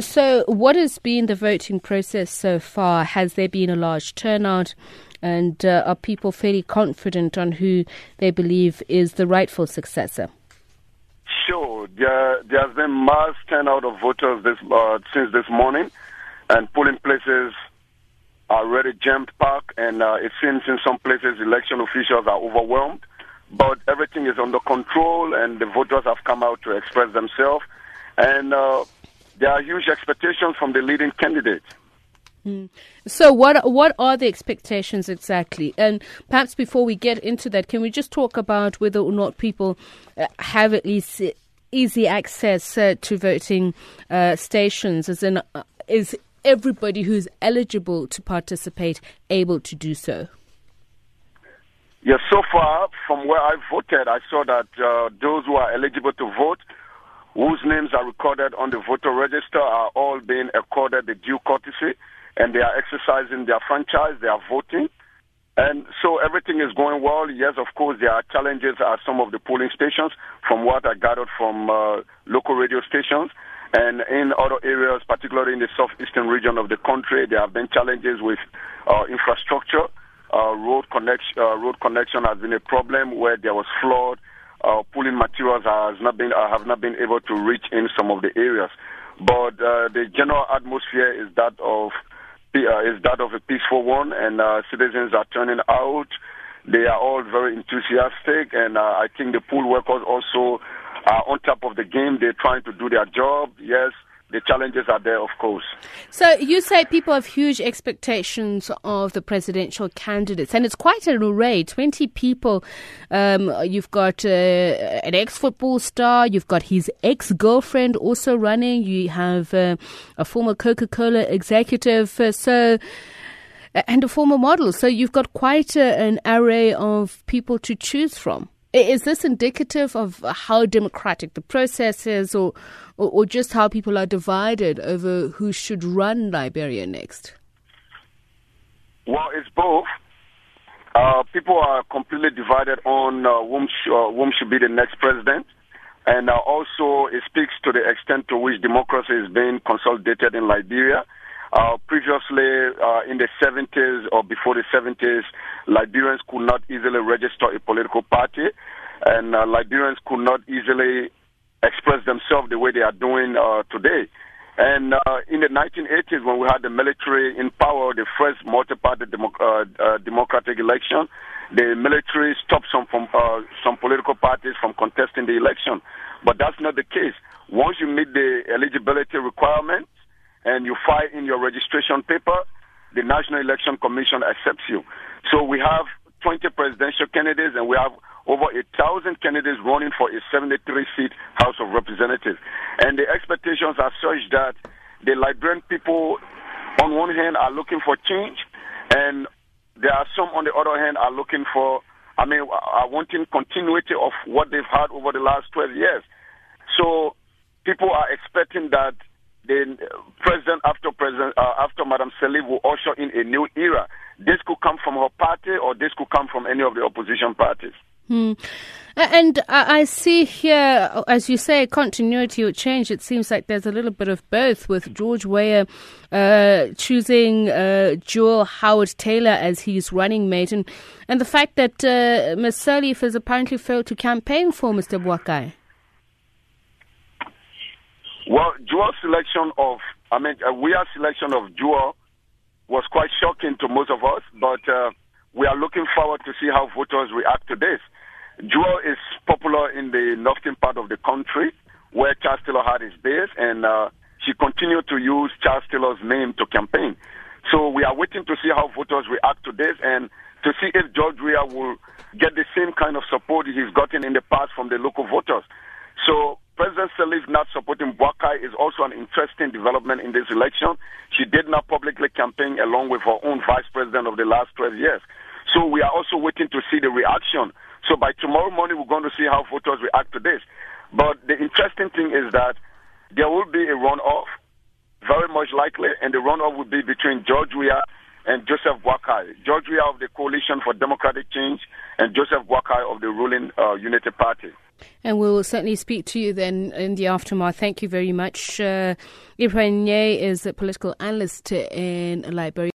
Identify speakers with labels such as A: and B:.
A: So, what has been the voting process so far? Has there been a large turnout? And uh, are people fairly confident on who they believe is the rightful successor?
B: Sure. There, there has been mass turnout of voters this, uh, since this morning, and polling places are already jammed packed, and uh, it seems in some places election officials are overwhelmed. But everything is under control, and the voters have come out to express themselves. And uh, there are huge expectations from the leading candidate.
A: Mm. So, what what are the expectations exactly? And perhaps before we get into that, can we just talk about whether or not people uh, have at least easy access uh, to voting uh, stations? As in, uh, is everybody who's eligible to participate able to do so?
B: Yes, so far from where I voted, I saw that uh, those who are eligible to vote, whose names are recorded on the voter register, are all being accorded the due courtesy, and they are exercising their franchise. They are voting. And so everything is going well. Yes, of course, there are challenges at some of the polling stations, from what I gathered from uh, local radio stations. And in other areas, particularly in the southeastern region of the country, there have been challenges with uh, infrastructure. Uh, road connection, uh, road connection has been a problem where there was flood. Uh, pulling materials has not been uh, have not been able to reach in some of the areas. But uh, the general atmosphere is that of is that of a peaceful one, and citizens are turning out. They are all very enthusiastic, and I think the poll workers also are on top of the game. They're trying to do their job. Yes, the challenges are there, of course.
A: So you say people have huge expectations of the presidential candidates, and it's quite an array. Twenty people. Um, you've got uh, an ex-football star. You've got his ex-girlfriend also running. You have uh, a former Coca-Cola executive. Uh, so and a former model. So you've got quite a, an array of people to choose from. Is this indicative of how democratic the process is, or, or, or just how people are divided over who should run Liberia next?
B: Well, it's both. Uh, people are completely divided on uh, whom, sh- uh, whom should be the next president. And uh, also, it speaks to the extent to which democracy is being consolidated in Liberia. Previously, uh, in the 70s or before the 70s, Liberians could not easily register a political party, and uh, Liberians could not easily express themselves the way they are doing uh, today. And uh, in the 1980s, when we had the military in power, the first multi-party uh, uh, democratic election, the military stopped some from uh, some political parties from contesting the election. But that's not the case. Once you meet the eligibility requirements, and you file in your registration paper, the National Election Commission accepts you. So we have 20 presidential candidates and we have over a thousand candidates running for a 73 seat House of Representatives. And the expectations are such that the Liberian people, on one hand, are looking for change, and there are some, on the other hand, are looking for, I mean, are wanting continuity of what they've had over the last 12 years. So people are expecting that the president after president uh, after Madam Sirleaf will usher in a new era. This could come from her party, or this could come from any of the opposition parties.
A: Hmm. And I see here, as you say, continuity or change. It seems like there's a little bit of both, with George Weah uh, choosing uh, Jewel Howard Taylor as his running mate, and, and the fact that uh, Ms. Sirleaf has apparently failed to campaign for Mr. Boakai.
B: Well, Jewel's selection of, I mean, uh, Weah's selection of Jewel was quite shocking to most of us, but uh, we are looking forward to see how voters react to this. Jewel is popular in the northern part of the country where Charles Taylor had his base, and uh, she continued to use Charles Taylor's name to campaign. So we are waiting to see how voters react to this and to see if George Weah will get the same kind of support he's gotten in the past from the local voters. So President Sirleaf not supporting Boakai is also an interesting development in this election. She did not publicly campaign along with her own vice president of the last 12 years. So we are also waiting to see the reaction. So by tomorrow morning, we're going to see how voters react to this. But the interesting thing is that there will be a runoff, very much likely, and the runoff will be between George Weah and Joseph Boakai. George Weah of the Coalition for Democratic Change and Joseph Boakai of the ruling uh, Unity Party.
A: And we'll certainly speak to you then in the aftermath. Thank you very much. Uh, Ibrahim is a political analyst in Liberia.